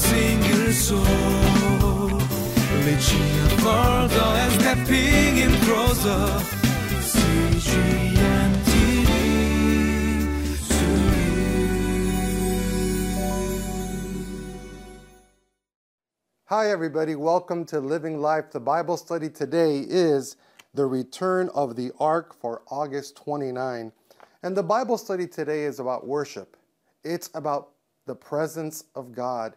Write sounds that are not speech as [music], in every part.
single soul. Reaching further and stepping in closer. TV Hi, everybody. Welcome to Living Life. The Bible study today is the return of the ark for August 29. And the Bible study today is about worship, it's about the presence of God.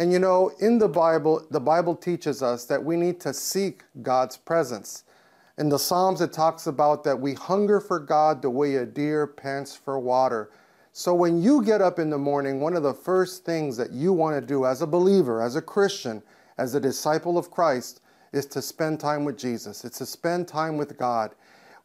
And you know, in the Bible, the Bible teaches us that we need to seek God's presence. In the Psalms, it talks about that we hunger for God the way a deer pants for water. So when you get up in the morning, one of the first things that you want to do as a believer, as a Christian, as a disciple of Christ, is to spend time with Jesus. It's to spend time with God.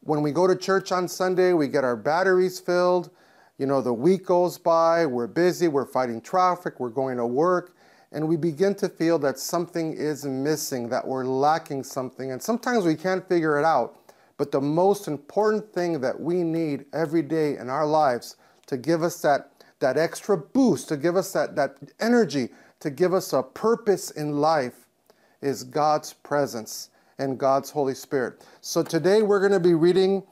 When we go to church on Sunday, we get our batteries filled. You know, the week goes by, we're busy, we're fighting traffic, we're going to work, and we begin to feel that something is missing, that we're lacking something. And sometimes we can't figure it out. But the most important thing that we need every day in our lives to give us that, that extra boost, to give us that, that energy, to give us a purpose in life is God's presence and God's Holy Spirit. So today we're going to be reading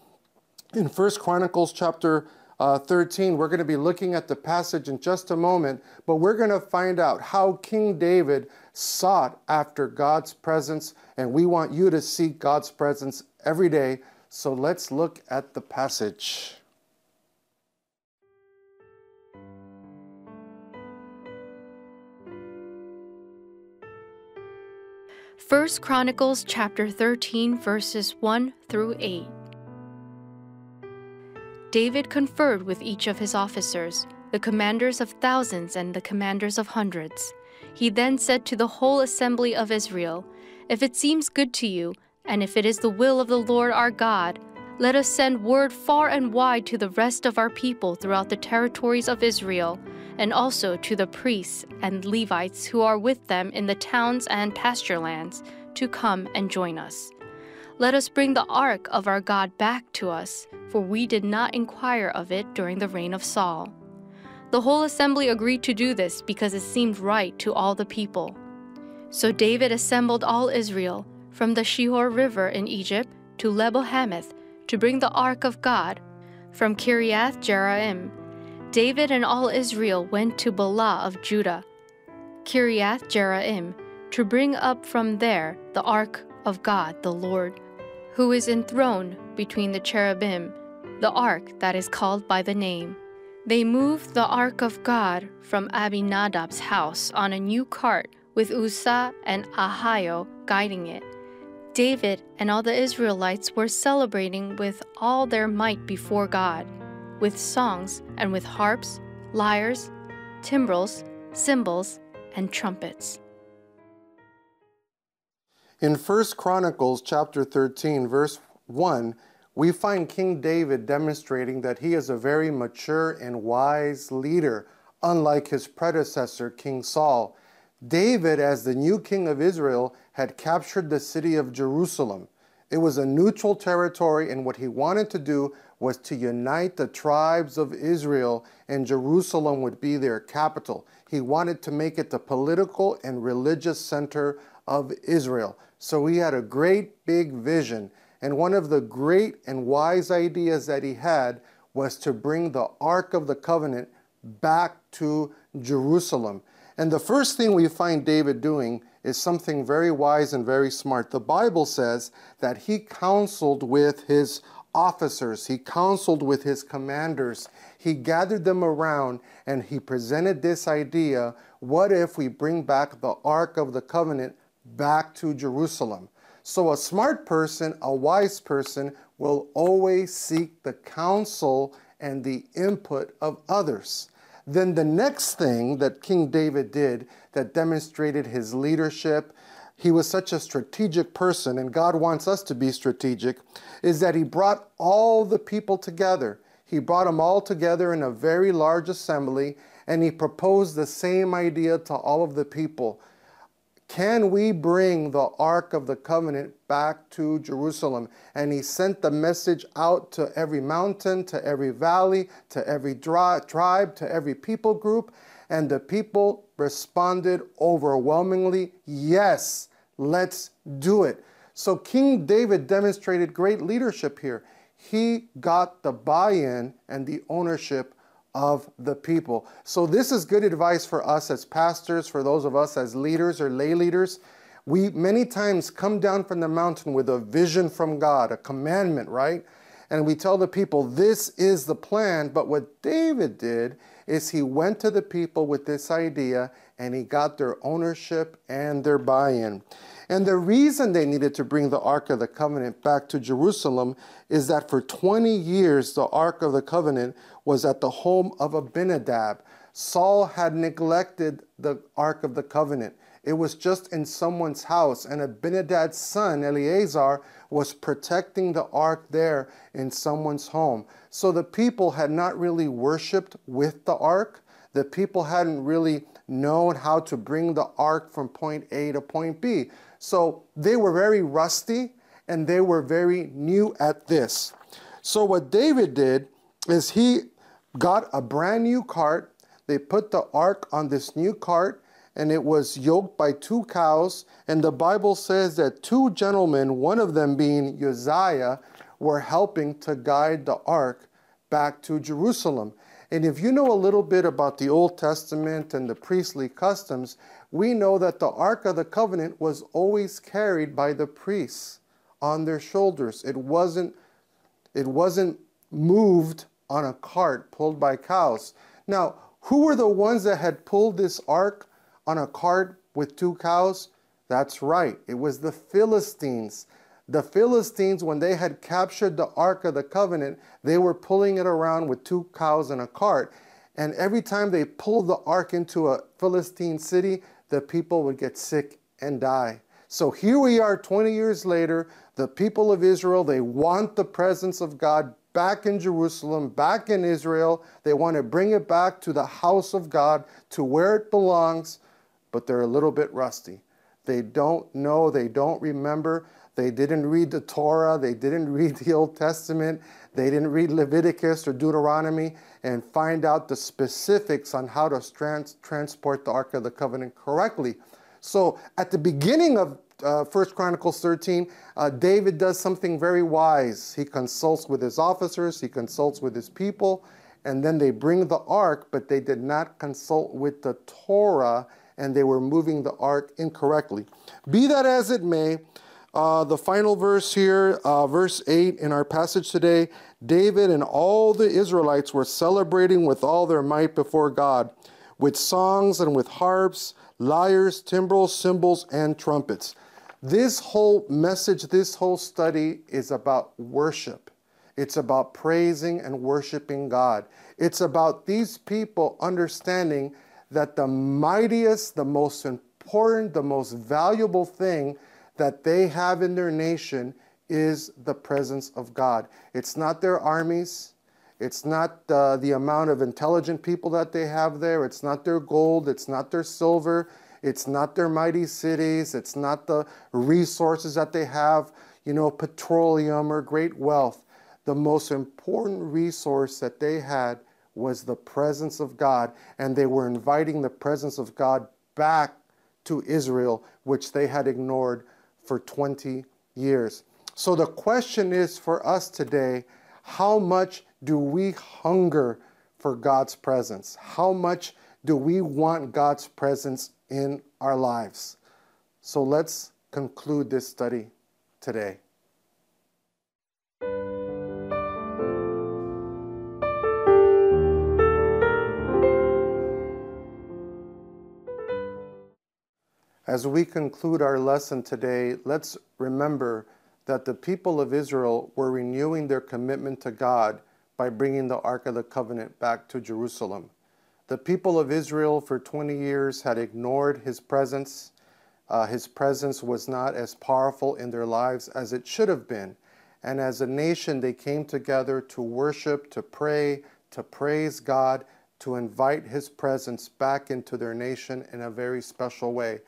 in First Chronicles chapter uh, 13. We're going to be looking at the passage in just a moment, but we're going to find out how King David sought after God's presence, and we want you to seek God's presence every day. So let's look at the passage. First Chronicles chapter 13 verses 1 through 8. David conferred with each of his officers, the commanders of thousands and the commanders of hundreds. He then said to the whole assembly of Israel, If it seems good to you, and if it is the will of the Lord our God, let us send word far and wide to the rest of our people throughout the territories of Israel, and also to the priests and Levites who are with them in the towns and pasture lands, to come and join us. Let us bring the ark of our God back to us, for we did not inquire of it during the reign of Saul. The whole assembly agreed to do this because it seemed right to all the people. So David assembled all Israel, from the Shihor River in Egypt to Lebo Hamath, to bring the ark of God. From Kiriath Jearim, David and all Israel went to Baalah of Judah, Kiriath Jearim, to bring up from there the ark of God the Lord, who is enthroned between the cherubim, the ark that is called by the name. They moved the ark of God from Abinadab's house on a new cart with Uzzah and Ahio guiding it. David and all the Israelites were celebrating with all their might before God, with songs and with harps, lyres, timbrels, cymbals, and trumpets. In 1 Chronicles chapter 13 verse 1, we find King David demonstrating that he is a very mature and wise leader, unlike his predecessor King Saul. David, as the new king of Israel, had captured the city of Jerusalem. It was a neutral territory, and what he wanted to do was to unite the tribes of Israel, and Jerusalem would be their capital. He wanted to make it the political and religious center of Israel. So he had a great big vision. And one of the great and wise ideas that he had was to bring the Ark of the Covenant back to Jerusalem. And the first thing we find David doing is something very wise and very smart. The Bible says that he counseled with his officers, he counseled with his commanders, he gathered them around and he presented this idea what if we bring back the Ark of the Covenant back to Jerusalem? So, a smart person, a wise person, will always seek the counsel and the input of others. Then the next thing that King David did that demonstrated his leadership, he was such a strategic person, and God wants us to be strategic, is that he brought all the people together. He brought them all together in a very large assembly, and he proposed the same idea to all of the people. Can we bring the Ark of the Covenant back to Jerusalem? And he sent the message out to every mountain, to every valley, to every tribe, to every people group. And the people responded overwhelmingly, Yes, let's do it. So King David demonstrated great leadership here. He got the buy in and the ownership of the people. So, this is good advice for us as pastors, for those of us as leaders or lay leaders. We many times come down from the mountain with a vision from God, a commandment, right? And we tell the people, this is the plan. But what David did is he went to the people with this idea and he got their ownership and their buy in. And the reason they needed to bring the Ark of the Covenant back to Jerusalem is that for 20 years, the Ark of the Covenant was at the home of Abinadab. Saul had neglected the Ark of the Covenant. It was just in someone's house, and Abinadab's son, Eleazar, was protecting the ark there in someone's home. So the people had not really worshiped with the ark. The people hadn't really known how to bring the ark from point A to point B. So they were very rusty and they were very new at this. So what David did is he got a brand new cart. They put the ark on this new cart and it was yoked by two cows. And the Bible says that two gentlemen, one of them being Uzziah, were helping to guide the ark back to Jerusalem. And if you know a little bit about the Old Testament and the priestly customs, we know that the Ark of the Covenant was always carried by the priests on their shoulders. It wasn't, it wasn't moved on a cart pulled by cows. Now, who were the ones that had pulled this ark on a cart with two cows? That's right, it was the Philistines. The Philistines, when they had captured the Ark of the Covenant, they were pulling it around with two cows and a cart. And every time they pulled the ark into a Philistine city, the people would get sick and die. So here we are 20 years later. The people of Israel, they want the presence of God back in Jerusalem, back in Israel. They want to bring it back to the house of God, to where it belongs but they're a little bit rusty. They don't know, they don't remember, they didn't read the Torah, they didn't [laughs] read the Old Testament, they didn't read Leviticus or Deuteronomy and find out the specifics on how to trans- transport the Ark of the Covenant correctly. So at the beginning of uh, 1 Chronicles 13, uh, David does something very wise. He consults with his officers, he consults with his people, and then they bring the ark, but they did not consult with the Torah and they were moving the ark incorrectly. Be that as it may, uh, the final verse here, uh, verse 8 in our passage today David and all the Israelites were celebrating with all their might before God, with songs and with harps, lyres, timbrels, cymbals, and trumpets. This whole message, this whole study is about worship. It's about praising and worshiping God. It's about these people understanding that the mightiest, the most important, the most valuable thing that they have in their nation is the presence of God. It's not their armies. It's not uh, the amount of intelligent people that they have there. It's not their gold. It's not their silver. It's not their mighty cities. It's not the resources that they have, you know, petroleum or great wealth. The most important resource that they had was the presence of God, and they were inviting the presence of God back to Israel, which they had ignored for 20 years. So the question is for us today how much do we hunger for God's presence? How much do we want God's presence in our lives? So let's conclude this study today. As we conclude our lesson today, let's remember that the people of Israel were renewing their commitment to God by bringing the Ark of the Covenant back to Jerusalem. The people of Israel for 20 years had ignored his presence. Uh, his presence was not as powerful in their lives as it should have been. And as a nation, they came together to worship, to pray, to praise God, to invite his presence back into their nation in a very special way.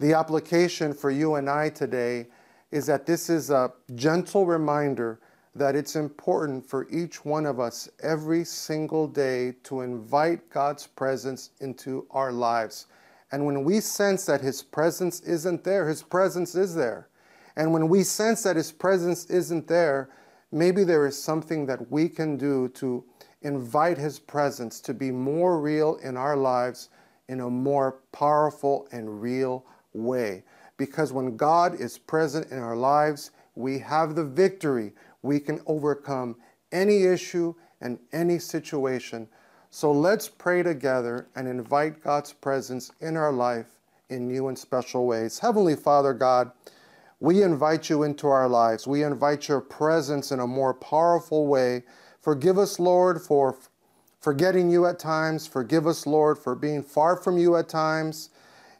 The application for you and I today is that this is a gentle reminder that it's important for each one of us every single day to invite God's presence into our lives. And when we sense that His presence isn't there, His presence is there. And when we sense that His presence isn't there, maybe there is something that we can do to invite His presence to be more real in our lives in a more powerful and real way. Because when God is present in our lives, we have the victory. We can overcome any issue and any situation. So let's pray together and invite God's presence in our life in new and special ways. Heavenly Father God, we invite you into our lives. We invite your presence in a more powerful way. Forgive us, Lord, for forgetting you at times. Forgive us, Lord, for being far from you at times.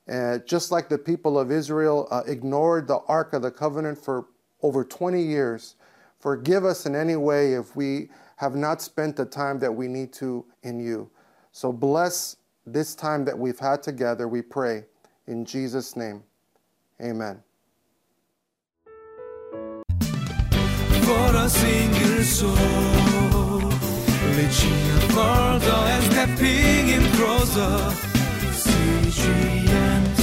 Uh, just like the people of Israel uh, ignored the Ark of the Covenant for over 20 years. Forgive us in any way if we have not spent the time that we need to in you. So bless this time that we've had together, we pray. In Jesus' name, amen. For a single soul, reaching further and stepping in closer. 去掩。